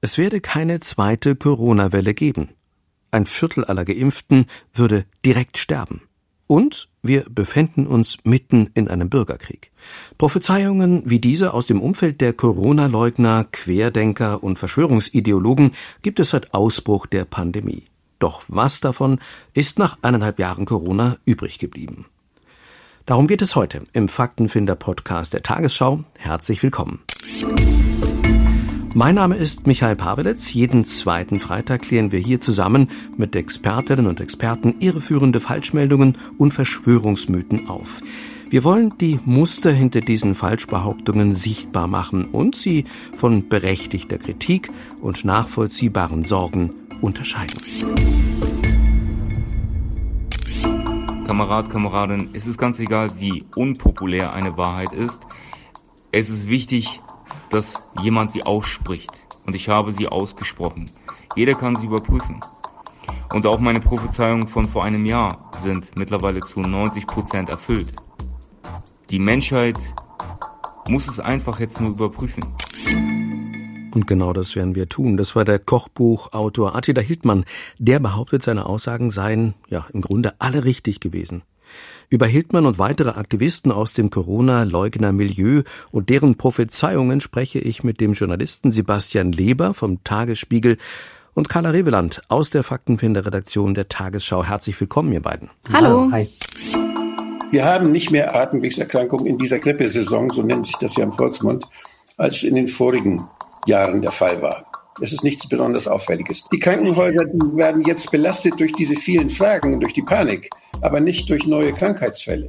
Es werde keine zweite Corona-Welle geben. Ein Viertel aller Geimpften würde direkt sterben. Und wir befänden uns mitten in einem Bürgerkrieg. Prophezeiungen wie diese aus dem Umfeld der Corona-Leugner, Querdenker und Verschwörungsideologen gibt es seit Ausbruch der Pandemie. Doch was davon ist nach eineinhalb Jahren Corona übrig geblieben? Darum geht es heute im Faktenfinder-Podcast der Tagesschau. Herzlich willkommen. Mein Name ist Michael Pavelitz. Jeden zweiten Freitag klären wir hier zusammen mit Expertinnen und Experten irreführende Falschmeldungen und Verschwörungsmythen auf. Wir wollen die Muster hinter diesen Falschbehauptungen sichtbar machen und sie von berechtigter Kritik und nachvollziehbaren Sorgen unterscheiden. Kamerad, Kameradin, es ist ganz egal, wie unpopulär eine Wahrheit ist. Es ist wichtig, dass jemand sie ausspricht. Und ich habe sie ausgesprochen. Jeder kann sie überprüfen. Und auch meine Prophezeiungen von vor einem Jahr sind mittlerweile zu 90 Prozent erfüllt. Die Menschheit muss es einfach jetzt nur überprüfen. Und genau das werden wir tun. Das war der Kochbuchautor Attila Hildmann. Der behauptet, seine Aussagen seien ja im Grunde alle richtig gewesen. Über Hildmann und weitere Aktivisten aus dem Corona-Leugner-Milieu und deren Prophezeiungen spreche ich mit dem Journalisten Sebastian Leber vom Tagesspiegel und Carla Reveland aus der Faktenfinder-Redaktion der Tagesschau. Herzlich willkommen, ihr beiden. Hallo. Hi. Wir haben nicht mehr Atemwegserkrankungen in dieser Grippesaison, so nennt sich das ja im Volksmund, als in den vorigen Jahren der Fall war. Es ist nichts besonders Auffälliges. Die Krankenhäuser die werden jetzt belastet durch diese vielen Fragen und durch die Panik, aber nicht durch neue Krankheitsfälle.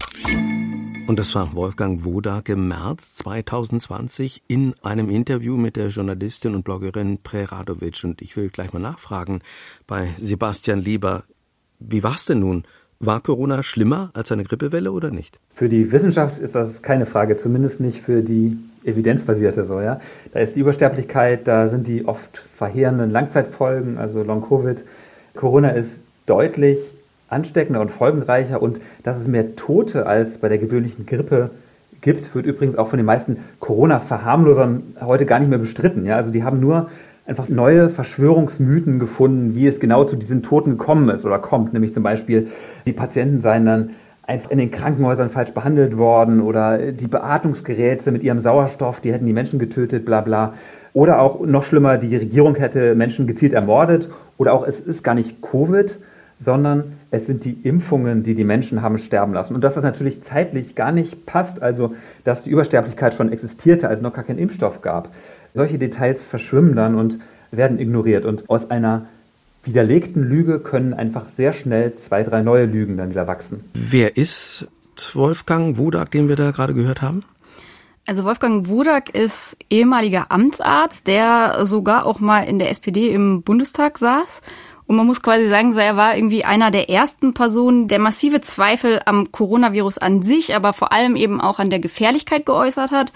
Und das war Wolfgang Wodak im März 2020 in einem Interview mit der Journalistin und Bloggerin Preradovic. Und ich will gleich mal nachfragen bei Sebastian Lieber, wie war es denn nun? War Corona schlimmer als eine Grippewelle oder nicht? Für die Wissenschaft ist das keine Frage, zumindest nicht für die evidenzbasierte so, ja. Da ist die Übersterblichkeit, da sind die oft verheerenden Langzeitfolgen, also Long-Covid. Corona ist deutlich ansteckender und folgenreicher und dass es mehr Tote als bei der gewöhnlichen Grippe gibt, wird übrigens auch von den meisten Corona-Verharmlosern heute gar nicht mehr bestritten. Ja? Also die haben nur einfach neue Verschwörungsmythen gefunden, wie es genau zu diesen Toten gekommen ist oder kommt. Nämlich zum Beispiel, die Patienten seien dann einfach in den Krankenhäusern falsch behandelt worden oder die Beatmungsgeräte mit ihrem Sauerstoff, die hätten die Menschen getötet, bla bla. Oder auch noch schlimmer, die Regierung hätte Menschen gezielt ermordet. Oder auch es ist gar nicht Covid, sondern es sind die Impfungen, die die Menschen haben sterben lassen. Und dass das natürlich zeitlich gar nicht passt, also dass die Übersterblichkeit schon existierte, als es noch gar keinen Impfstoff gab. Solche Details verschwimmen dann und werden ignoriert. Und aus einer widerlegten Lüge können einfach sehr schnell zwei, drei neue Lügen dann wieder wachsen. Wer ist Wolfgang Wodak, den wir da gerade gehört haben? Also Wolfgang Wodak ist ehemaliger Amtsarzt, der sogar auch mal in der SPD im Bundestag saß. Und man muss quasi sagen, so er war irgendwie einer der ersten Personen, der massive Zweifel am Coronavirus an sich, aber vor allem eben auch an der Gefährlichkeit geäußert hat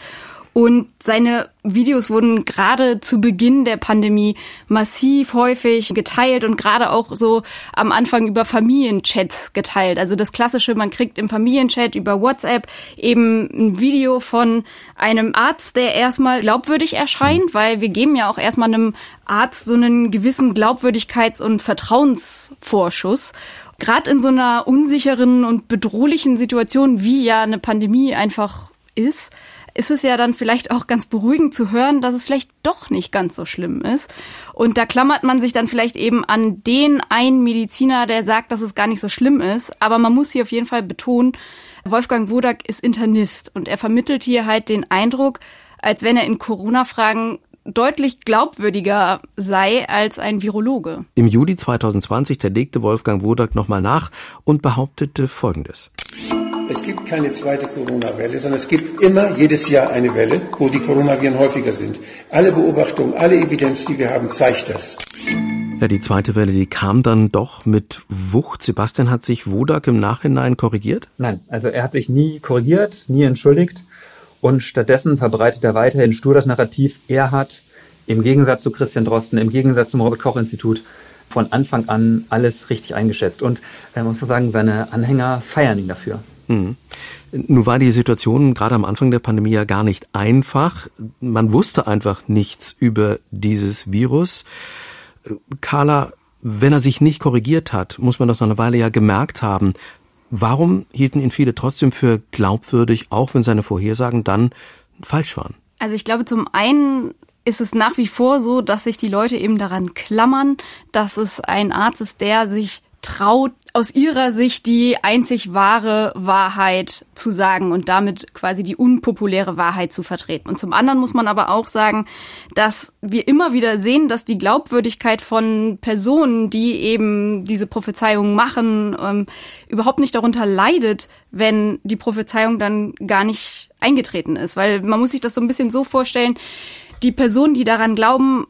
und seine Videos wurden gerade zu Beginn der Pandemie massiv häufig geteilt und gerade auch so am Anfang über Familienchats geteilt. Also das klassische, man kriegt im Familienchat über WhatsApp eben ein Video von einem Arzt, der erstmal glaubwürdig erscheint, weil wir geben ja auch erstmal einem Arzt so einen gewissen Glaubwürdigkeits- und Vertrauensvorschuss gerade in so einer unsicheren und bedrohlichen Situation, wie ja eine Pandemie einfach ist, ist es ja dann vielleicht auch ganz beruhigend zu hören, dass es vielleicht doch nicht ganz so schlimm ist. Und da klammert man sich dann vielleicht eben an den einen Mediziner, der sagt, dass es gar nicht so schlimm ist. Aber man muss hier auf jeden Fall betonen, Wolfgang Wodak ist Internist und er vermittelt hier halt den Eindruck, als wenn er in Corona-Fragen deutlich glaubwürdiger sei als ein Virologe. Im Juli 2020 legte Wolfgang Wodak nochmal nach und behauptete Folgendes. Es gibt keine zweite Corona-Welle, sondern es gibt immer jedes Jahr eine Welle, wo die Coronaviren häufiger sind. Alle Beobachtungen, alle Evidenz, die wir haben, zeigt das. Ja, die zweite Welle, die kam dann doch mit Wucht. Sebastian hat sich Wodak im Nachhinein korrigiert? Nein, also er hat sich nie korrigiert, nie entschuldigt und stattdessen verbreitet er weiterhin stur das Narrativ, er hat im Gegensatz zu Christian Drosten, im Gegensatz zum Robert Koch Institut von Anfang an alles richtig eingeschätzt. Und man muss sagen, seine Anhänger feiern ihn dafür. Mhm. Nun war die Situation gerade am Anfang der Pandemie ja gar nicht einfach. Man wusste einfach nichts über dieses Virus. Carla, wenn er sich nicht korrigiert hat, muss man das noch eine Weile ja gemerkt haben. Warum hielten ihn viele trotzdem für glaubwürdig, auch wenn seine Vorhersagen dann falsch waren? Also ich glaube, zum einen ist es nach wie vor so, dass sich die Leute eben daran klammern, dass es ein Arzt ist, der sich traut, aus ihrer Sicht die einzig wahre Wahrheit zu sagen und damit quasi die unpopuläre Wahrheit zu vertreten. Und zum anderen muss man aber auch sagen, dass wir immer wieder sehen, dass die Glaubwürdigkeit von Personen, die eben diese Prophezeiungen machen, ähm, überhaupt nicht darunter leidet, wenn die Prophezeiung dann gar nicht eingetreten ist. Weil man muss sich das so ein bisschen so vorstellen, die Personen, die daran glauben,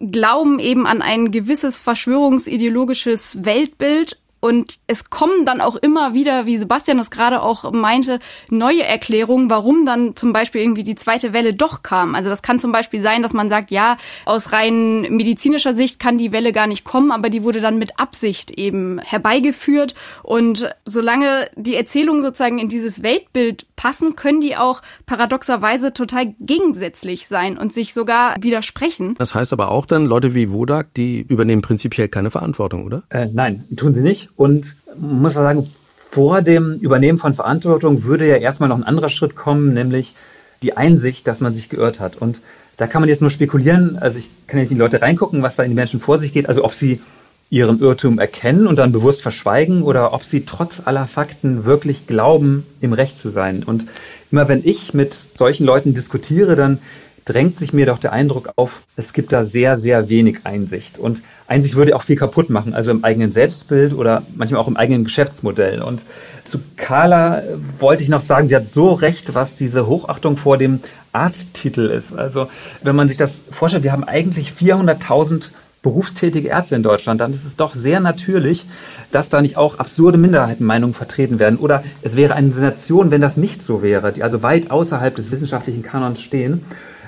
glauben eben an ein gewisses verschwörungsideologisches Weltbild und es kommen dann auch immer wieder, wie Sebastian das gerade auch meinte, neue Erklärungen, warum dann zum Beispiel irgendwie die zweite Welle doch kam. Also das kann zum Beispiel sein, dass man sagt, ja, aus rein medizinischer Sicht kann die Welle gar nicht kommen, aber die wurde dann mit Absicht eben herbeigeführt. Und solange die Erzählungen sozusagen in dieses Weltbild passen, können die auch paradoxerweise total gegensätzlich sein und sich sogar widersprechen. Das heißt aber auch dann, Leute wie Wodak, die übernehmen prinzipiell keine Verantwortung, oder? Äh, nein, tun sie nicht. Und man muss sagen, vor dem Übernehmen von Verantwortung würde ja erstmal noch ein anderer Schritt kommen, nämlich die Einsicht, dass man sich geirrt hat. Und da kann man jetzt nur spekulieren. Also ich kann jetzt in die Leute reingucken, was da in die Menschen vor sich geht. Also ob sie ihren Irrtum erkennen und dann bewusst verschweigen oder ob sie trotz aller Fakten wirklich glauben, im Recht zu sein. Und immer wenn ich mit solchen Leuten diskutiere, dann drängt sich mir doch der Eindruck auf, es gibt da sehr, sehr wenig Einsicht. Und Einsicht würde auch viel kaputt machen, also im eigenen Selbstbild oder manchmal auch im eigenen Geschäftsmodell. Und zu Carla wollte ich noch sagen, sie hat so recht, was diese Hochachtung vor dem Arzttitel ist. Also wenn man sich das vorstellt, wir haben eigentlich 400.000 berufstätige Ärzte in Deutschland, dann ist es doch sehr natürlich, dass da nicht auch absurde Minderheitenmeinungen vertreten werden. Oder es wäre eine Sensation, wenn das nicht so wäre, die also weit außerhalb des wissenschaftlichen Kanons stehen.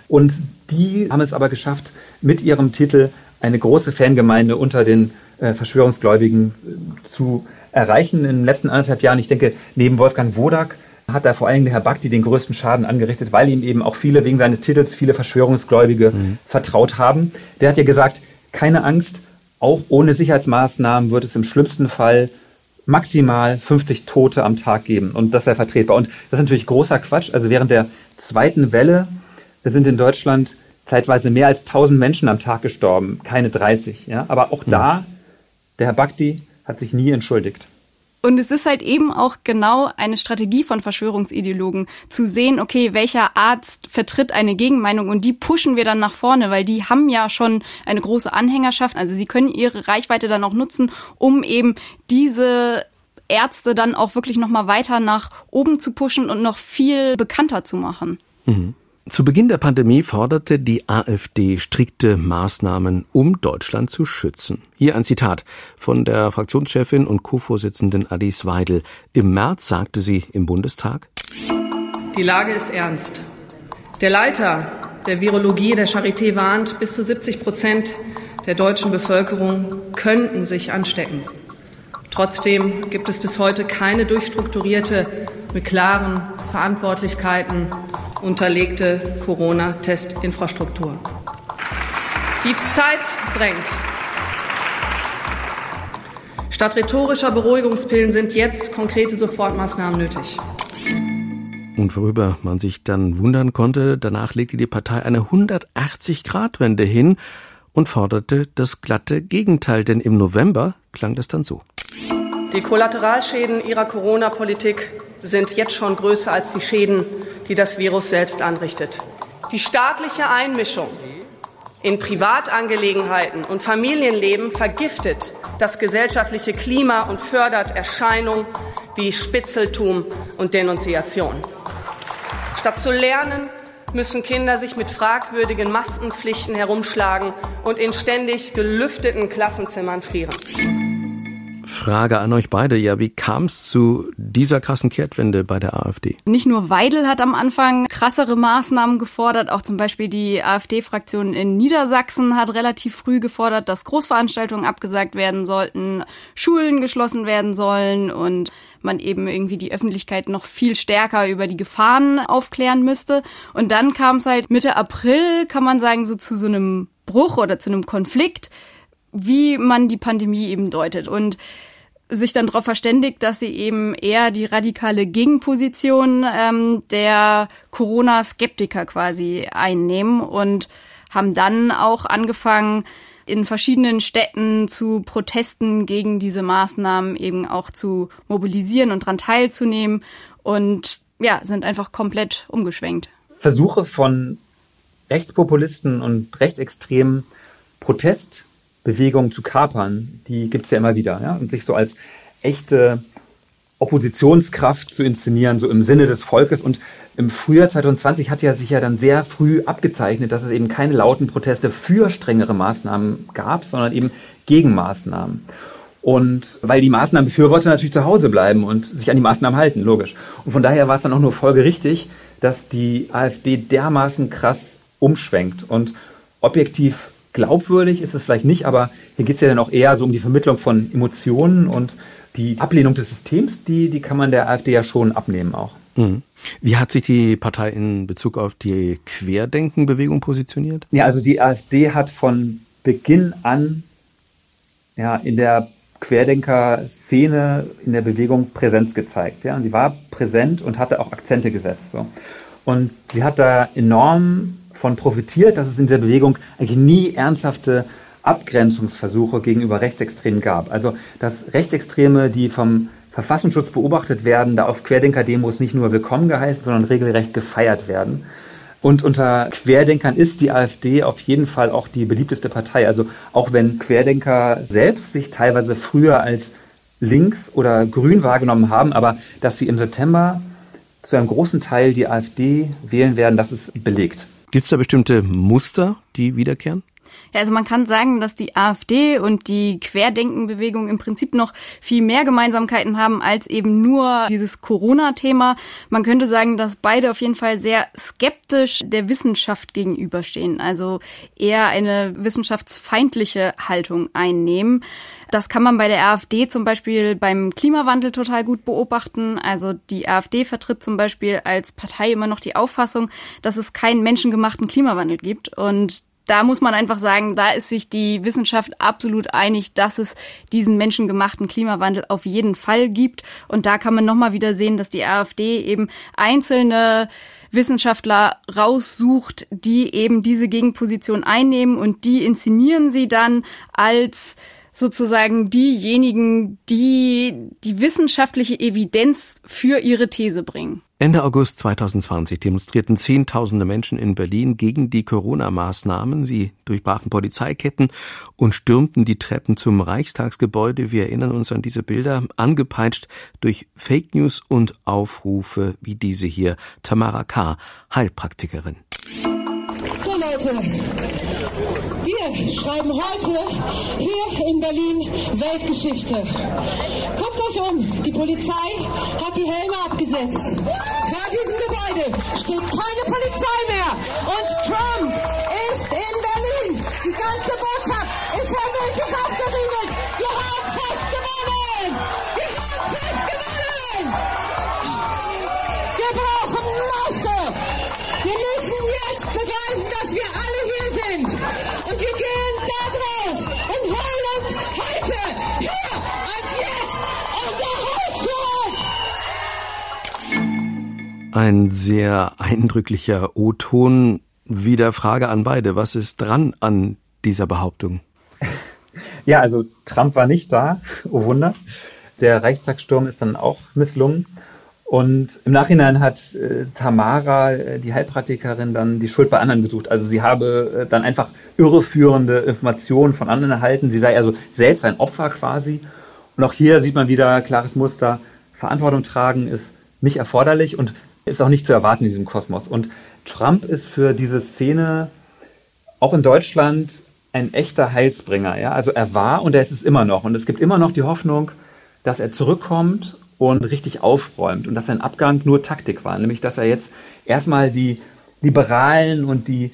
Und die haben es aber geschafft, mit ihrem Titel eine große Fangemeinde unter den äh, Verschwörungsgläubigen äh, zu erreichen in den letzten anderthalb Jahren. Ich denke, neben Wolfgang Wodak hat da vor allem der Herr Bakti den größten Schaden angerichtet, weil ihm eben auch viele wegen seines Titels, viele Verschwörungsgläubige mhm. vertraut haben. Der hat ja gesagt, keine Angst, auch ohne Sicherheitsmaßnahmen wird es im schlimmsten Fall maximal 50 Tote am Tag geben. Und das sei vertretbar. Und das ist natürlich großer Quatsch. Also während der zweiten Welle sind in Deutschland zeitweise mehr als 1000 Menschen am Tag gestorben, keine 30. Ja? Aber auch da, der Herr Bhakti hat sich nie entschuldigt. Und es ist halt eben auch genau eine Strategie von Verschwörungsideologen, zu sehen, okay, welcher Arzt vertritt eine Gegenmeinung und die pushen wir dann nach vorne, weil die haben ja schon eine große Anhängerschaft. Also sie können ihre Reichweite dann auch nutzen, um eben diese Ärzte dann auch wirklich nochmal weiter nach oben zu pushen und noch viel bekannter zu machen. Mhm. Zu Beginn der Pandemie forderte die AfD strikte Maßnahmen, um Deutschland zu schützen. Hier ein Zitat von der Fraktionschefin und Co-Vorsitzenden Alice Weidel. Im März sagte sie im Bundestag, Die Lage ist ernst. Der Leiter der Virologie der Charité warnt, bis zu 70 Prozent der deutschen Bevölkerung könnten sich anstecken. Trotzdem gibt es bis heute keine durchstrukturierte, mit klaren Verantwortlichkeiten unterlegte Corona-Testinfrastruktur. Die Zeit drängt. Statt rhetorischer Beruhigungspillen sind jetzt konkrete Sofortmaßnahmen nötig. Und worüber man sich dann wundern konnte, danach legte die Partei eine 180-Grad-Wende hin und forderte das glatte Gegenteil, denn im November klang das dann so. Die Kollateralschäden ihrer Corona-Politik sind jetzt schon größer als die Schäden, die das Virus selbst anrichtet. Die staatliche Einmischung in Privatangelegenheiten und Familienleben vergiftet das gesellschaftliche Klima und fördert Erscheinungen wie Spitzeltum und Denunziation. Statt zu lernen, müssen Kinder sich mit fragwürdigen Maskenpflichten herumschlagen und in ständig gelüfteten Klassenzimmern frieren. Frage an euch beide. Ja, wie kam es zu dieser krassen Kehrtwende bei der AfD? Nicht nur Weidel hat am Anfang krassere Maßnahmen gefordert, auch zum Beispiel die AfD-Fraktion in Niedersachsen hat relativ früh gefordert, dass Großveranstaltungen abgesagt werden sollten, Schulen geschlossen werden sollen und man eben irgendwie die Öffentlichkeit noch viel stärker über die Gefahren aufklären müsste. Und dann kam es halt Mitte April, kann man sagen, so zu so einem Bruch oder zu einem Konflikt wie man die Pandemie eben deutet und sich dann darauf verständigt, dass sie eben eher die radikale Gegenposition ähm, der Corona-Skeptiker quasi einnehmen und haben dann auch angefangen, in verschiedenen Städten zu Protesten gegen diese Maßnahmen eben auch zu mobilisieren und daran teilzunehmen und ja, sind einfach komplett umgeschwenkt. Versuche von Rechtspopulisten und Rechtsextremen Protest Bewegung zu kapern, die gibt's ja immer wieder. Ja? Und sich so als echte Oppositionskraft zu inszenieren, so im Sinne des Volkes. Und im Frühjahr 2020 hat ja sich ja dann sehr früh abgezeichnet, dass es eben keine lauten Proteste für strengere Maßnahmen gab, sondern eben Gegenmaßnahmen. Und weil die Maßnahmenbefürworter natürlich zu Hause bleiben und sich an die Maßnahmen halten, logisch. Und von daher war es dann auch nur folgerichtig, dass die AfD dermaßen krass umschwenkt und objektiv glaubwürdig ist es vielleicht nicht, aber hier geht es ja dann auch eher so um die Vermittlung von Emotionen und die Ablehnung des Systems, die, die kann man der AfD ja schon abnehmen auch. Mhm. Wie hat sich die Partei in Bezug auf die Querdenkenbewegung positioniert? Ja, also die AfD hat von Beginn an ja, in der Querdenker-Szene, in der Bewegung Präsenz gezeigt. Ja? Und sie war präsent und hatte auch Akzente gesetzt. So. Und sie hat da enorm davon profitiert, dass es in dieser Bewegung eigentlich nie ernsthafte Abgrenzungsversuche gegenüber Rechtsextremen gab. Also dass Rechtsextreme, die vom Verfassungsschutz beobachtet werden, da auf Querdenker-Demos nicht nur willkommen geheißen, sondern regelrecht gefeiert werden. Und unter Querdenkern ist die AfD auf jeden Fall auch die beliebteste Partei. Also auch wenn Querdenker selbst sich teilweise früher als links oder grün wahrgenommen haben, aber dass sie im September zu einem großen Teil die AfD wählen werden, das ist belegt. Gibt es da bestimmte Muster, die wiederkehren? Ja, also man kann sagen, dass die AfD und die Querdenkenbewegung im Prinzip noch viel mehr Gemeinsamkeiten haben als eben nur dieses Corona-Thema. Man könnte sagen, dass beide auf jeden Fall sehr skeptisch der Wissenschaft gegenüberstehen, also eher eine wissenschaftsfeindliche Haltung einnehmen. Das kann man bei der AfD zum Beispiel beim Klimawandel total gut beobachten. Also die AfD vertritt zum Beispiel als Partei immer noch die Auffassung, dass es keinen menschengemachten Klimawandel gibt. Und da muss man einfach sagen, da ist sich die Wissenschaft absolut einig, dass es diesen menschengemachten Klimawandel auf jeden Fall gibt. Und da kann man nochmal wieder sehen, dass die AfD eben einzelne Wissenschaftler raussucht, die eben diese Gegenposition einnehmen und die inszenieren sie dann als sozusagen diejenigen, die die wissenschaftliche Evidenz für ihre These bringen. Ende August 2020 demonstrierten Zehntausende Menschen in Berlin gegen die Corona-Maßnahmen. Sie durchbrachen Polizeiketten und stürmten die Treppen zum Reichstagsgebäude. Wir erinnern uns an diese Bilder, angepeitscht durch Fake News und Aufrufe wie diese hier. Tamara K., Heilpraktikerin. So Leute, schreiben heute hier in Berlin Weltgeschichte. Guckt euch um, die Polizei hat die Helme abgesetzt. Vor diesem Gebäude steht keine Polizei mehr. Und Trump ist in Berlin. Die ganze Botschaft Ein sehr eindrücklicher O-Ton. Wieder Frage an beide. Was ist dran an dieser Behauptung? Ja, also Trump war nicht da, oh Wunder. Der Reichstagssturm ist dann auch misslungen. Und im Nachhinein hat äh, Tamara, äh, die Heilpraktikerin, dann die Schuld bei anderen gesucht. Also sie habe äh, dann einfach irreführende Informationen von anderen erhalten. Sie sei also selbst ein Opfer quasi. Und auch hier sieht man wieder klares Muster. Verantwortung tragen ist nicht erforderlich und ist auch nicht zu erwarten in diesem Kosmos. Und Trump ist für diese Szene auch in Deutschland ein echter Heilsbringer. Ja? Also er war und er ist es immer noch. Und es gibt immer noch die Hoffnung, dass er zurückkommt und richtig aufräumt und dass sein Abgang nur Taktik war. Nämlich, dass er jetzt erstmal die Liberalen und die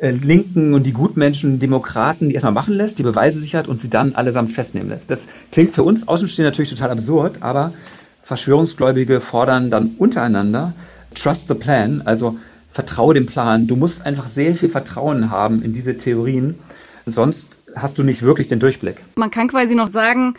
äh, Linken und die Gutmenschen, Demokraten, die erstmal machen lässt, die Beweise sichert und sie dann allesamt festnehmen lässt. Das klingt für uns Außenstehende natürlich total absurd, aber Verschwörungsgläubige fordern dann untereinander Trust the Plan, also vertraue dem Plan. Du musst einfach sehr viel Vertrauen haben in diese Theorien, sonst hast du nicht wirklich den Durchblick. Man kann quasi noch sagen,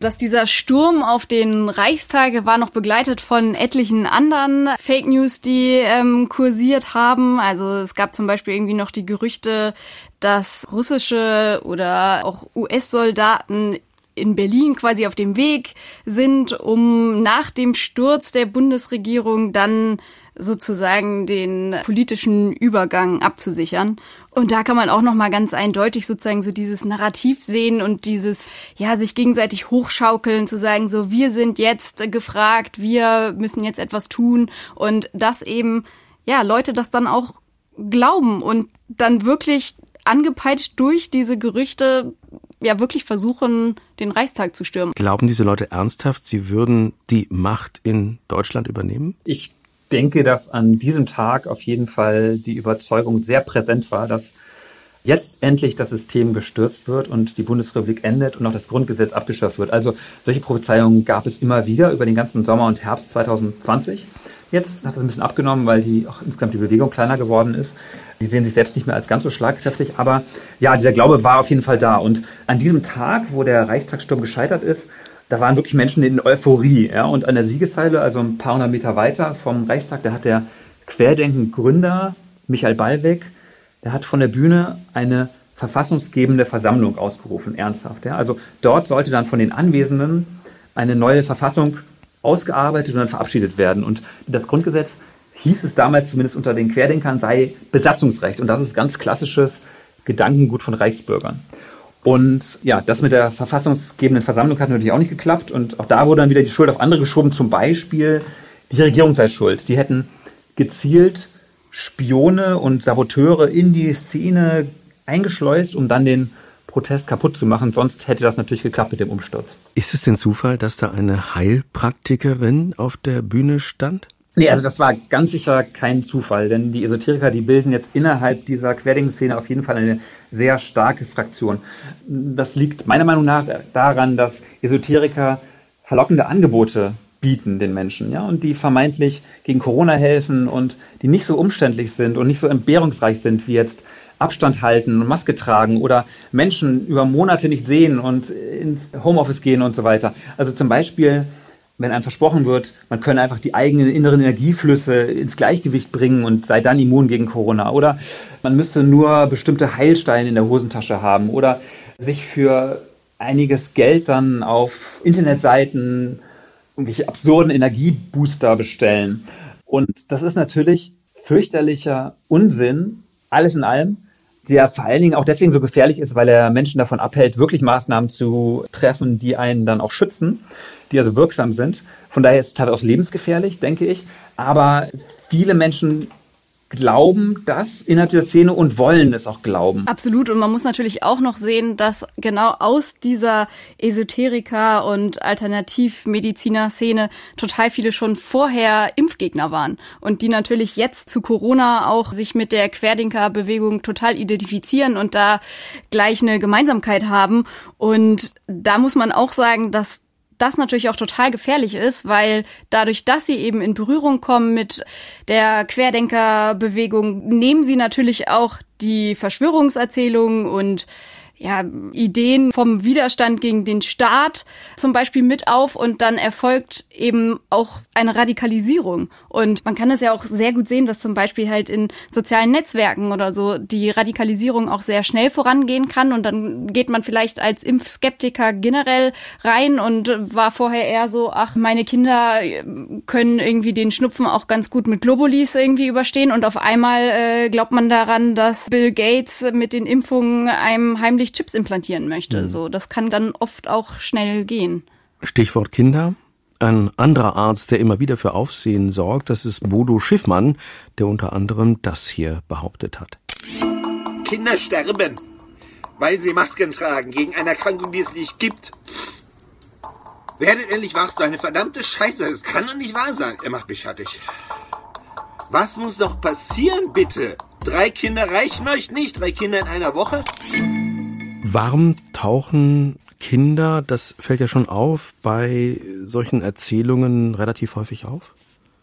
dass dieser Sturm auf den Reichstag war noch begleitet von etlichen anderen Fake News, die ähm, kursiert haben. Also es gab zum Beispiel irgendwie noch die Gerüchte, dass russische oder auch US-Soldaten in Berlin quasi auf dem Weg sind, um nach dem Sturz der Bundesregierung dann sozusagen den politischen Übergang abzusichern. Und da kann man auch noch mal ganz eindeutig sozusagen so dieses Narrativ sehen und dieses ja sich gegenseitig hochschaukeln zu sagen so wir sind jetzt gefragt, wir müssen jetzt etwas tun und dass eben ja Leute das dann auch glauben und dann wirklich angepeitscht durch diese Gerüchte ja wirklich versuchen, den Reichstag zu stürmen. Glauben diese Leute ernsthaft, sie würden die Macht in Deutschland übernehmen? Ich denke, dass an diesem Tag auf jeden Fall die Überzeugung sehr präsent war, dass jetzt endlich das System gestürzt wird und die Bundesrepublik endet und auch das Grundgesetz abgeschafft wird. Also solche Prophezeiungen gab es immer wieder über den ganzen Sommer und Herbst 2020. Jetzt hat es ein bisschen abgenommen, weil die auch insgesamt die Bewegung kleiner geworden ist. Die sehen sich selbst nicht mehr als ganz so schlagkräftig, aber ja, dieser Glaube war auf jeden Fall da. Und an diesem Tag, wo der Reichstagssturm gescheitert ist, da waren wirklich Menschen in Euphorie. Ja? Und an der Siegessäule, also ein paar hundert Meter weiter vom Reichstag, da hat der Querdenken-Gründer Michael Ballweg, der hat von der Bühne eine verfassungsgebende Versammlung ausgerufen, ernsthaft. Ja? Also dort sollte dann von den Anwesenden eine neue Verfassung ausgearbeitet und dann verabschiedet werden. Und das Grundgesetz hieß es damals zumindest unter den Querdenkern, sei Besatzungsrecht. Und das ist ganz klassisches Gedankengut von Reichsbürgern. Und ja, das mit der verfassungsgebenden Versammlung hat natürlich auch nicht geklappt. Und auch da wurde dann wieder die Schuld auf andere geschoben. Zum Beispiel die Regierung sei schuld. Die hätten gezielt Spione und Saboteure in die Szene eingeschleust, um dann den Protest kaputt zu machen. Sonst hätte das natürlich geklappt mit dem Umsturz. Ist es denn Zufall, dass da eine Heilpraktikerin auf der Bühne stand? Nee, also das war ganz sicher kein Zufall, denn die Esoteriker, die bilden jetzt innerhalb dieser Querdenken-Szene auf jeden Fall eine sehr starke Fraktion. Das liegt meiner Meinung nach daran, dass Esoteriker verlockende Angebote bieten den Menschen, ja, und die vermeintlich gegen Corona helfen und die nicht so umständlich sind und nicht so entbehrungsreich sind wie jetzt Abstand halten und Maske tragen oder Menschen über Monate nicht sehen und ins Homeoffice gehen und so weiter. Also zum Beispiel wenn einem versprochen wird, man könne einfach die eigenen inneren Energieflüsse ins Gleichgewicht bringen und sei dann immun gegen Corona. Oder man müsste nur bestimmte Heilsteine in der Hosentasche haben oder sich für einiges Geld dann auf Internetseiten irgendwelche absurden Energiebooster bestellen. Und das ist natürlich fürchterlicher Unsinn, alles in allem, der vor allen Dingen auch deswegen so gefährlich ist, weil er Menschen davon abhält, wirklich Maßnahmen zu treffen, die einen dann auch schützen die also wirksam sind. Von daher ist es teilweise auch lebensgefährlich, denke ich. Aber viele Menschen glauben das innerhalb dieser Szene und wollen es auch glauben. Absolut. Und man muss natürlich auch noch sehen, dass genau aus dieser Esoteriker- und Alternativmediziner-Szene total viele schon vorher Impfgegner waren und die natürlich jetzt zu Corona auch sich mit der Querdenker-Bewegung total identifizieren und da gleich eine Gemeinsamkeit haben. Und da muss man auch sagen, dass das natürlich auch total gefährlich ist, weil dadurch, dass sie eben in Berührung kommen mit der Querdenkerbewegung, nehmen sie natürlich auch die Verschwörungserzählungen und ja, Ideen vom Widerstand gegen den Staat zum Beispiel mit auf und dann erfolgt eben auch eine Radikalisierung. Und man kann es ja auch sehr gut sehen, dass zum Beispiel halt in sozialen Netzwerken oder so die Radikalisierung auch sehr schnell vorangehen kann und dann geht man vielleicht als Impfskeptiker generell rein und war vorher eher so, ach, meine Kinder können irgendwie den Schnupfen auch ganz gut mit Globulis irgendwie überstehen und auf einmal äh, glaubt man daran, dass Bill Gates mit den Impfungen einem heimlich natürlich Chips implantieren möchte. Mhm. So, das kann dann oft auch schnell gehen. Stichwort Kinder. Ein anderer Arzt, der immer wieder für Aufsehen sorgt, das ist Bodo Schiffmann, der unter anderem das hier behauptet hat. Kinder sterben. weil sie Masken tragen gegen eine Erkrankung, die es nicht gibt. Werdet endlich wach, so eine verdammte Scheiße. Das kann doch nicht wahr sein. Er macht mich fertig. Was muss noch passieren, bitte? Drei Kinder reichen euch nicht? Drei Kinder in einer Woche? Warum tauchen Kinder, das fällt ja schon auf, bei solchen Erzählungen relativ häufig auf?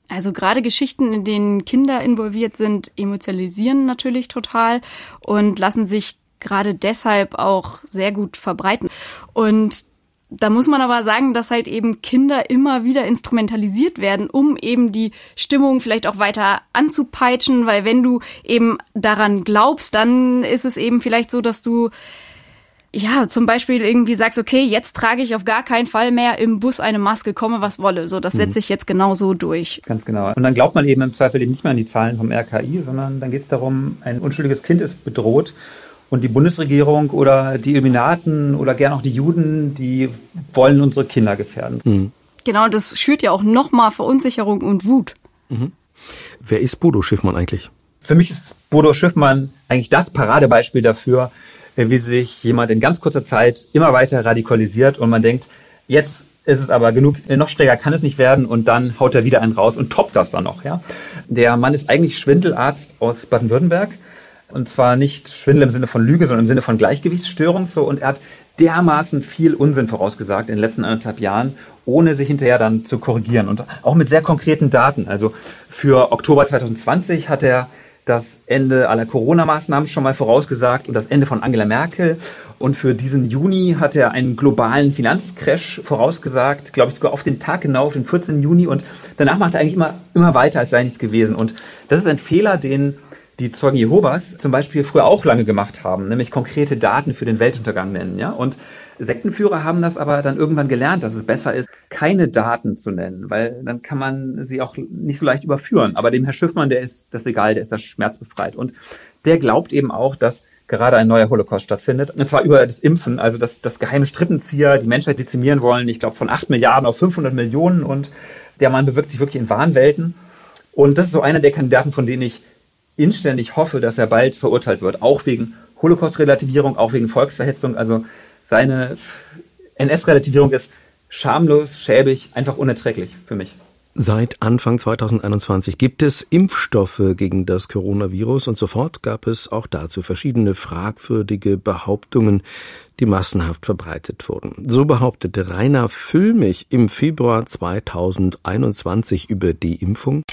Also gerade Geschichten, in denen Kinder involviert sind, emotionalisieren natürlich total und lassen sich gerade deshalb auch sehr gut verbreiten. Und da muss man aber sagen, dass halt eben Kinder immer wieder instrumentalisiert werden, um eben die Stimmung vielleicht auch weiter anzupeitschen, weil wenn du eben daran glaubst, dann ist es eben vielleicht so, dass du ja, zum Beispiel irgendwie sagst, okay, jetzt trage ich auf gar keinen Fall mehr im Bus eine Maske, komme was wolle. So, das mhm. setze ich jetzt genau so durch. Ganz genau. Und dann glaubt man eben im Zweifel eben nicht mehr an die Zahlen vom RKI, sondern dann geht es darum, ein unschuldiges Kind ist bedroht und die Bundesregierung oder die Illuminaten oder gern auch die Juden, die wollen unsere Kinder gefährden. Mhm. Genau, das schürt ja auch nochmal Verunsicherung und Wut. Mhm. Wer ist Bodo Schiffmann eigentlich? Für mich ist Bodo Schiffmann eigentlich das Paradebeispiel dafür, wie sich jemand in ganz kurzer Zeit immer weiter radikalisiert und man denkt, jetzt ist es aber genug, noch stärker kann es nicht werden und dann haut er wieder einen raus und toppt das dann noch. Ja? Der Mann ist eigentlich Schwindelarzt aus Baden-Württemberg und zwar nicht Schwindel im Sinne von Lüge, sondern im Sinne von Gleichgewichtsstörung. So. Und er hat dermaßen viel Unsinn vorausgesagt in den letzten anderthalb Jahren, ohne sich hinterher dann zu korrigieren. Und auch mit sehr konkreten Daten. Also für Oktober 2020 hat er das Ende aller Corona-Maßnahmen schon mal vorausgesagt und das Ende von Angela Merkel. Und für diesen Juni hat er einen globalen Finanzcrash vorausgesagt, glaube ich sogar auf den Tag genau, auf den 14. Juni. Und danach macht er eigentlich immer, immer weiter, als sei nichts gewesen. Und das ist ein Fehler, den die Zeugen Jehovas zum Beispiel früher auch lange gemacht haben, nämlich konkrete Daten für den Weltuntergang nennen. Ja? Und Sektenführer haben das aber dann irgendwann gelernt, dass es besser ist, keine Daten zu nennen, weil dann kann man sie auch nicht so leicht überführen. Aber dem Herr Schiffmann, der ist das egal, der ist das schmerzbefreit. Und der glaubt eben auch, dass gerade ein neuer Holocaust stattfindet. Und zwar über das Impfen, also dass das geheime Strippenzieher die Menschheit dezimieren wollen, ich glaube von 8 Milliarden auf 500 Millionen. Und der Mann bewirkt sich wirklich in Wahnwelten. Und das ist so einer der Kandidaten, von denen ich inständig hoffe, dass er bald verurteilt wird, auch wegen Holocaust-Relativierung, auch wegen Volksverhetzung. Also seine NS-Relativierung ist schamlos, schäbig, einfach unerträglich für mich. Seit Anfang 2021 gibt es Impfstoffe gegen das Coronavirus und sofort gab es auch dazu verschiedene fragwürdige Behauptungen, die massenhaft verbreitet wurden. So behauptete Rainer Füllmich im Februar 2021 über die Impfung.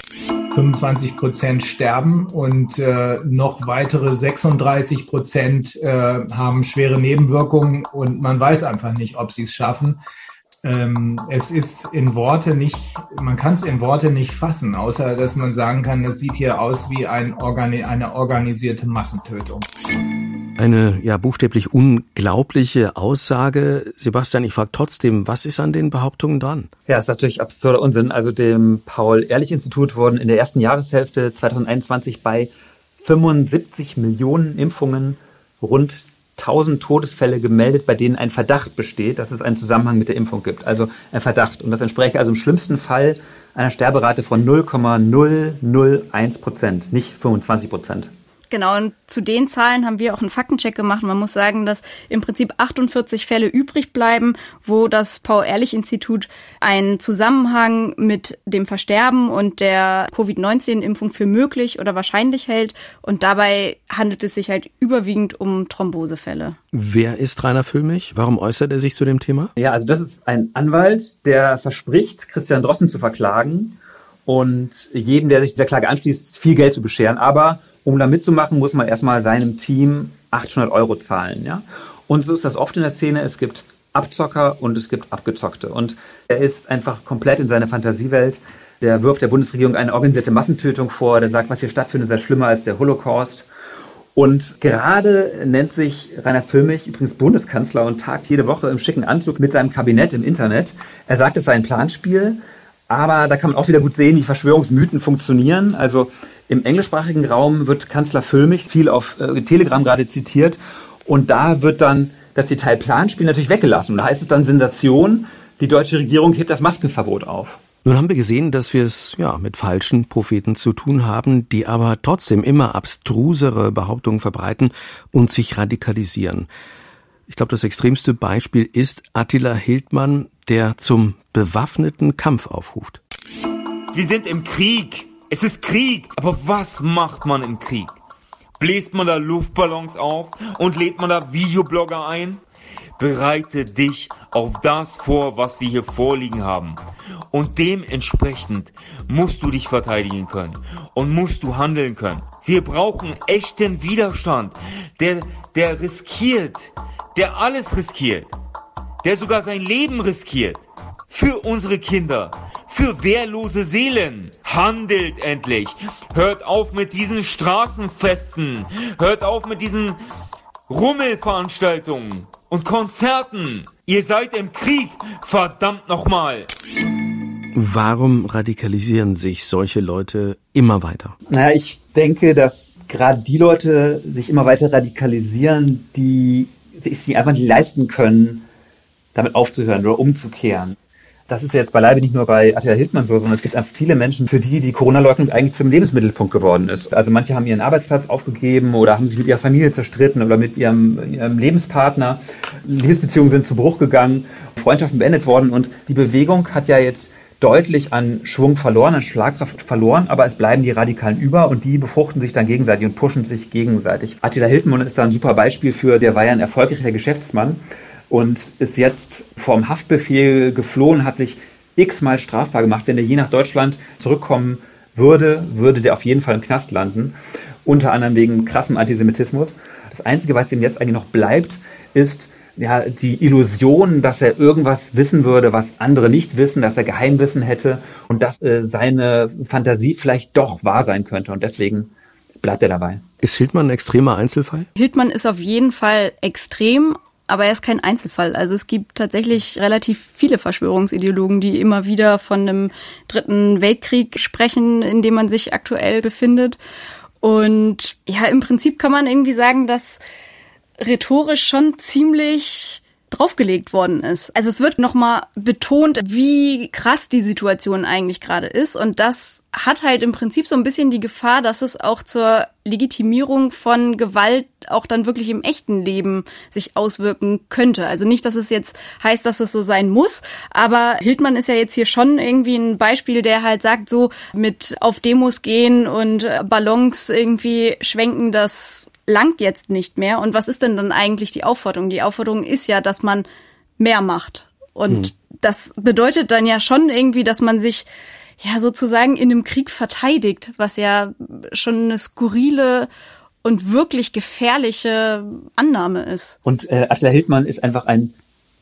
25 Prozent sterben und äh, noch weitere 36 Prozent äh, haben schwere Nebenwirkungen und man weiß einfach nicht, ob sie es schaffen. Ähm, es ist in Worte nicht, man kann es in Worte nicht fassen, außer dass man sagen kann, es sieht hier aus wie ein Organi eine organisierte Massentötung. Eine ja buchstäblich unglaubliche Aussage. Sebastian, ich frage trotzdem, was ist an den Behauptungen dran? Ja, ist natürlich absurder Unsinn. Also dem Paul-Ehrlich-Institut wurden in der ersten Jahreshälfte 2021 bei 75 Millionen Impfungen rund 1000 Todesfälle gemeldet, bei denen ein Verdacht besteht, dass es einen Zusammenhang mit der Impfung gibt. Also ein Verdacht. Und das entspreche also im schlimmsten Fall einer Sterberate von 0,001 Prozent, nicht 25 Prozent. Genau, und zu den Zahlen haben wir auch einen Faktencheck gemacht. Man muss sagen, dass im Prinzip 48 Fälle übrig bleiben, wo das Paul-Ehrlich-Institut einen Zusammenhang mit dem Versterben und der Covid-19-Impfung für möglich oder wahrscheinlich hält. Und dabei handelt es sich halt überwiegend um Thrombosefälle. Wer ist Rainer Füllmich? Warum äußert er sich zu dem Thema? Ja, also das ist ein Anwalt, der verspricht, Christian Drossen zu verklagen und jedem, der sich der Klage anschließt, viel Geld zu bescheren. Aber um da mitzumachen, muss man erstmal seinem Team 800 Euro zahlen. Ja? Und so ist das oft in der Szene. Es gibt Abzocker und es gibt Abgezockte. Und er ist einfach komplett in seiner Fantasiewelt. Der wirft der Bundesregierung eine organisierte Massentötung vor. Der sagt, was hier stattfindet, sei schlimmer als der Holocaust. Und gerade nennt sich Rainer Füllmich übrigens Bundeskanzler und tagt jede Woche im schicken Anzug mit seinem Kabinett im Internet. Er sagt, es sei ein Planspiel. Aber da kann man auch wieder gut sehen, wie Verschwörungsmythen funktionieren. Also im englischsprachigen Raum wird Kanzler Füllmich viel auf äh, Telegram gerade zitiert und da wird dann das Detail Planspiel natürlich weggelassen. Und da heißt es dann Sensation, die deutsche Regierung hebt das Maskenverbot auf. Nun haben wir gesehen, dass wir es ja mit falschen Propheten zu tun haben, die aber trotzdem immer abstrusere Behauptungen verbreiten und sich radikalisieren. Ich glaube, das extremste Beispiel ist Attila Hildmann, der zum bewaffneten Kampf aufruft. Wir sind im Krieg. Es ist Krieg. Aber was macht man im Krieg? Bläst man da Luftballons auf und lädt man da Videoblogger ein? Bereite dich auf das vor, was wir hier vorliegen haben. Und dementsprechend musst du dich verteidigen können und musst du handeln können. Wir brauchen echten Widerstand, der, der riskiert, der alles riskiert, der sogar sein Leben riskiert. Für unsere Kinder, für wehrlose Seelen. Handelt endlich. Hört auf mit diesen Straßenfesten. Hört auf mit diesen Rummelveranstaltungen und Konzerten. Ihr seid im Krieg, verdammt nochmal. Warum radikalisieren sich solche Leute immer weiter? Naja, ich denke, dass gerade die Leute sich immer weiter radikalisieren, die sich einfach nicht leisten können, damit aufzuhören oder umzukehren. Das ist jetzt beileibe nicht nur bei Attila Hildmann so, sondern es gibt einfach viele Menschen, für die die Corona-Leugnung eigentlich zum Lebensmittelpunkt geworden ist. Also manche haben ihren Arbeitsplatz aufgegeben oder haben sich mit ihrer Familie zerstritten oder mit ihrem, ihrem Lebenspartner. Liebesbeziehungen sind zu Bruch gegangen, Freundschaften beendet worden und die Bewegung hat ja jetzt deutlich an Schwung verloren, an Schlagkraft verloren, aber es bleiben die Radikalen über und die befruchten sich dann gegenseitig und pushen sich gegenseitig. Attila Hildmann ist da ein super Beispiel für, der war ja ein erfolgreicher Geschäftsmann und ist jetzt vom Haftbefehl geflohen, hat sich x-mal strafbar gemacht. Wenn er je nach Deutschland zurückkommen würde, würde der auf jeden Fall im Knast landen, unter anderem wegen krassem Antisemitismus. Das Einzige, was ihm jetzt eigentlich noch bleibt, ist ja, die Illusion, dass er irgendwas wissen würde, was andere nicht wissen, dass er Geheimwissen hätte und dass äh, seine Fantasie vielleicht doch wahr sein könnte. Und deswegen bleibt er dabei. Ist Hildmann ein extremer Einzelfall? Hildmann ist auf jeden Fall extrem, aber er ist kein Einzelfall. Also es gibt tatsächlich relativ viele Verschwörungsideologen, die immer wieder von einem dritten Weltkrieg sprechen, in dem man sich aktuell befindet. Und ja, im Prinzip kann man irgendwie sagen, dass rhetorisch schon ziemlich draufgelegt worden ist. Also es wird nochmal betont, wie krass die Situation eigentlich gerade ist. Und das hat halt im Prinzip so ein bisschen die Gefahr, dass es auch zur Legitimierung von Gewalt auch dann wirklich im echten Leben sich auswirken könnte. Also nicht, dass es jetzt heißt, dass es so sein muss, aber Hildmann ist ja jetzt hier schon irgendwie ein Beispiel, der halt sagt, so mit auf Demos gehen und Ballons irgendwie schwenken, das langt jetzt nicht mehr. Und was ist denn dann eigentlich die Aufforderung? Die Aufforderung ist ja, dass man mehr macht. Und hm. das bedeutet dann ja schon irgendwie, dass man sich ja sozusagen in einem Krieg verteidigt, was ja schon eine skurrile und wirklich gefährliche Annahme ist. Und äh, Attila Hildmann ist einfach ein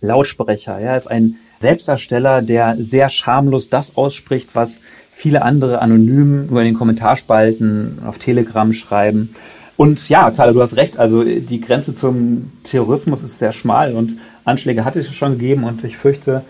Lautsprecher, ja, ist ein Selbstdarsteller, der sehr schamlos das ausspricht, was viele andere anonym nur in den Kommentarspalten auf Telegram schreiben. Und ja, Karl, du hast recht. Also die Grenze zum Terrorismus ist sehr schmal und Anschläge hat es schon gegeben und ich fürchte,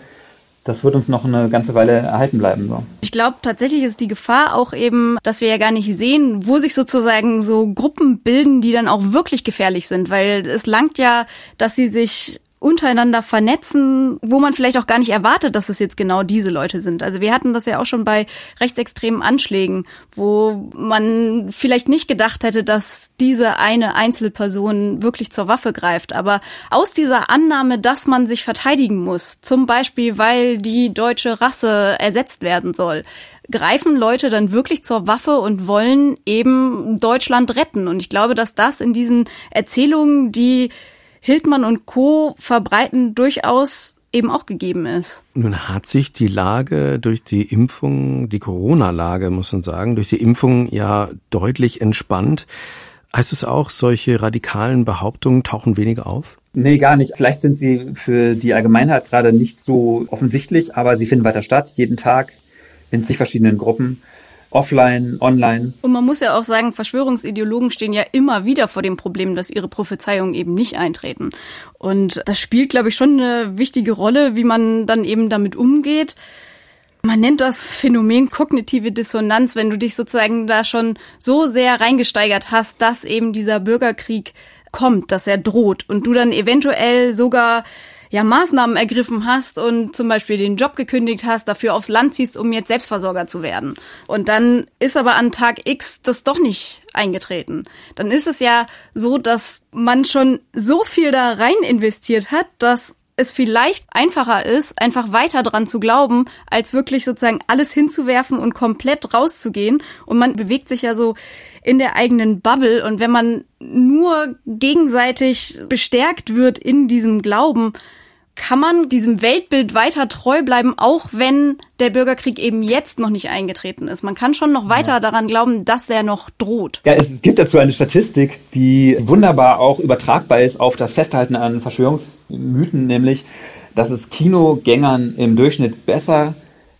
das wird uns noch eine ganze Weile erhalten bleiben. So. Ich glaube, tatsächlich ist die Gefahr auch eben, dass wir ja gar nicht sehen, wo sich sozusagen so Gruppen bilden, die dann auch wirklich gefährlich sind, weil es langt ja, dass sie sich untereinander vernetzen, wo man vielleicht auch gar nicht erwartet, dass es jetzt genau diese Leute sind. Also wir hatten das ja auch schon bei rechtsextremen Anschlägen, wo man vielleicht nicht gedacht hätte, dass diese eine Einzelperson wirklich zur Waffe greift. Aber aus dieser Annahme, dass man sich verteidigen muss, zum Beispiel weil die deutsche Rasse ersetzt werden soll, greifen Leute dann wirklich zur Waffe und wollen eben Deutschland retten. Und ich glaube, dass das in diesen Erzählungen, die Hildmann und Co. verbreiten, durchaus eben auch gegeben ist. Nun hat sich die Lage durch die Impfung, die Corona-Lage, muss man sagen, durch die Impfung ja deutlich entspannt. Heißt es auch, solche radikalen Behauptungen tauchen weniger auf? Nee, gar nicht. Vielleicht sind sie für die Allgemeinheit gerade nicht so offensichtlich, aber sie finden weiter statt, jeden Tag in zig verschiedenen Gruppen offline, online. Und man muss ja auch sagen, Verschwörungsideologen stehen ja immer wieder vor dem Problem, dass ihre Prophezeiungen eben nicht eintreten. Und das spielt, glaube ich, schon eine wichtige Rolle, wie man dann eben damit umgeht. Man nennt das Phänomen kognitive Dissonanz, wenn du dich sozusagen da schon so sehr reingesteigert hast, dass eben dieser Bürgerkrieg kommt, dass er droht und du dann eventuell sogar ja Maßnahmen ergriffen hast und zum Beispiel den Job gekündigt hast, dafür aufs Land ziehst, um jetzt Selbstversorger zu werden. Und dann ist aber an Tag X das doch nicht eingetreten. Dann ist es ja so, dass man schon so viel da rein investiert hat, dass es vielleicht einfacher ist, einfach weiter dran zu glauben, als wirklich sozusagen alles hinzuwerfen und komplett rauszugehen. Und man bewegt sich ja so in der eigenen Bubble. Und wenn man nur gegenseitig bestärkt wird in diesem Glauben, kann man diesem Weltbild weiter treu bleiben, auch wenn der Bürgerkrieg eben jetzt noch nicht eingetreten ist. Man kann schon noch weiter ja. daran glauben, dass er noch droht. Ja, es gibt dazu eine Statistik, die wunderbar auch übertragbar ist auf das Festhalten an Verschwörungsmythen, nämlich, dass es Kinogängern im Durchschnitt besser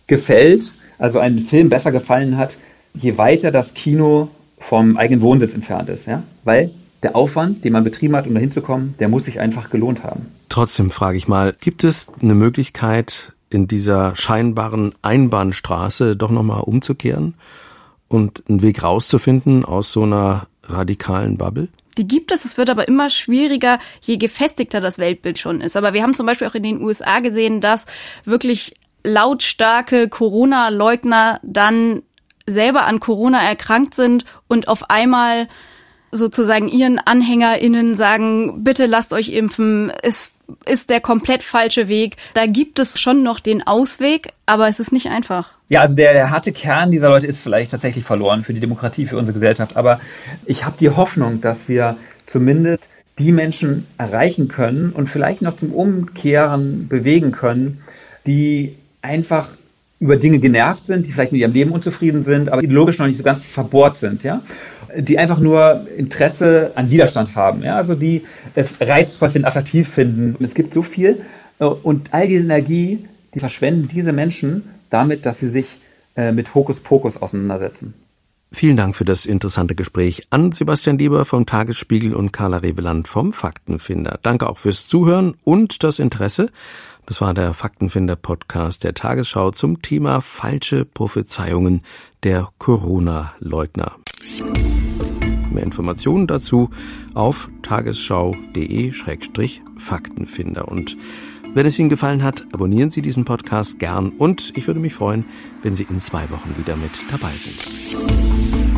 gefällt, also ein Film besser gefallen hat, je weiter das Kino vom eigenen Wohnsitz entfernt ist, ja, weil der Aufwand, den man betrieben hat, um dahin zu kommen, der muss sich einfach gelohnt haben. Trotzdem frage ich mal, gibt es eine Möglichkeit, in dieser scheinbaren Einbahnstraße doch nochmal umzukehren und einen Weg rauszufinden aus so einer radikalen Bubble? Die gibt es, es wird aber immer schwieriger, je gefestigter das Weltbild schon ist. Aber wir haben zum Beispiel auch in den USA gesehen, dass wirklich lautstarke Corona-Leugner dann selber an Corona erkrankt sind und auf einmal sozusagen ihren AnhängerInnen sagen, bitte lasst euch impfen, es ist der komplett falsche Weg. Da gibt es schon noch den Ausweg, aber es ist nicht einfach. Ja, also der, der harte Kern dieser Leute ist vielleicht tatsächlich verloren für die Demokratie, für unsere Gesellschaft. Aber ich habe die Hoffnung, dass wir zumindest die Menschen erreichen können und vielleicht noch zum Umkehren bewegen können, die einfach über Dinge genervt sind, die vielleicht mit ihrem Leben unzufrieden sind, aber ideologisch noch nicht so ganz verbohrt sind, ja die einfach nur Interesse an Widerstand haben, ja, also die es reizvoll finden, attraktiv finden. Es gibt so viel und all diese Energie, die verschwenden diese Menschen damit, dass sie sich äh, mit Hokuspokus auseinandersetzen. Vielen Dank für das interessante Gespräch an Sebastian Lieber vom Tagesspiegel und Carla Reveland vom Faktenfinder. Danke auch fürs Zuhören und das Interesse. Das war der Faktenfinder-Podcast der Tagesschau zum Thema falsche Prophezeiungen der Corona-Leugner. Mehr Informationen dazu auf tagesschau.de-faktenfinder. Und wenn es Ihnen gefallen hat, abonnieren Sie diesen Podcast gern und ich würde mich freuen, wenn Sie in zwei Wochen wieder mit dabei sind.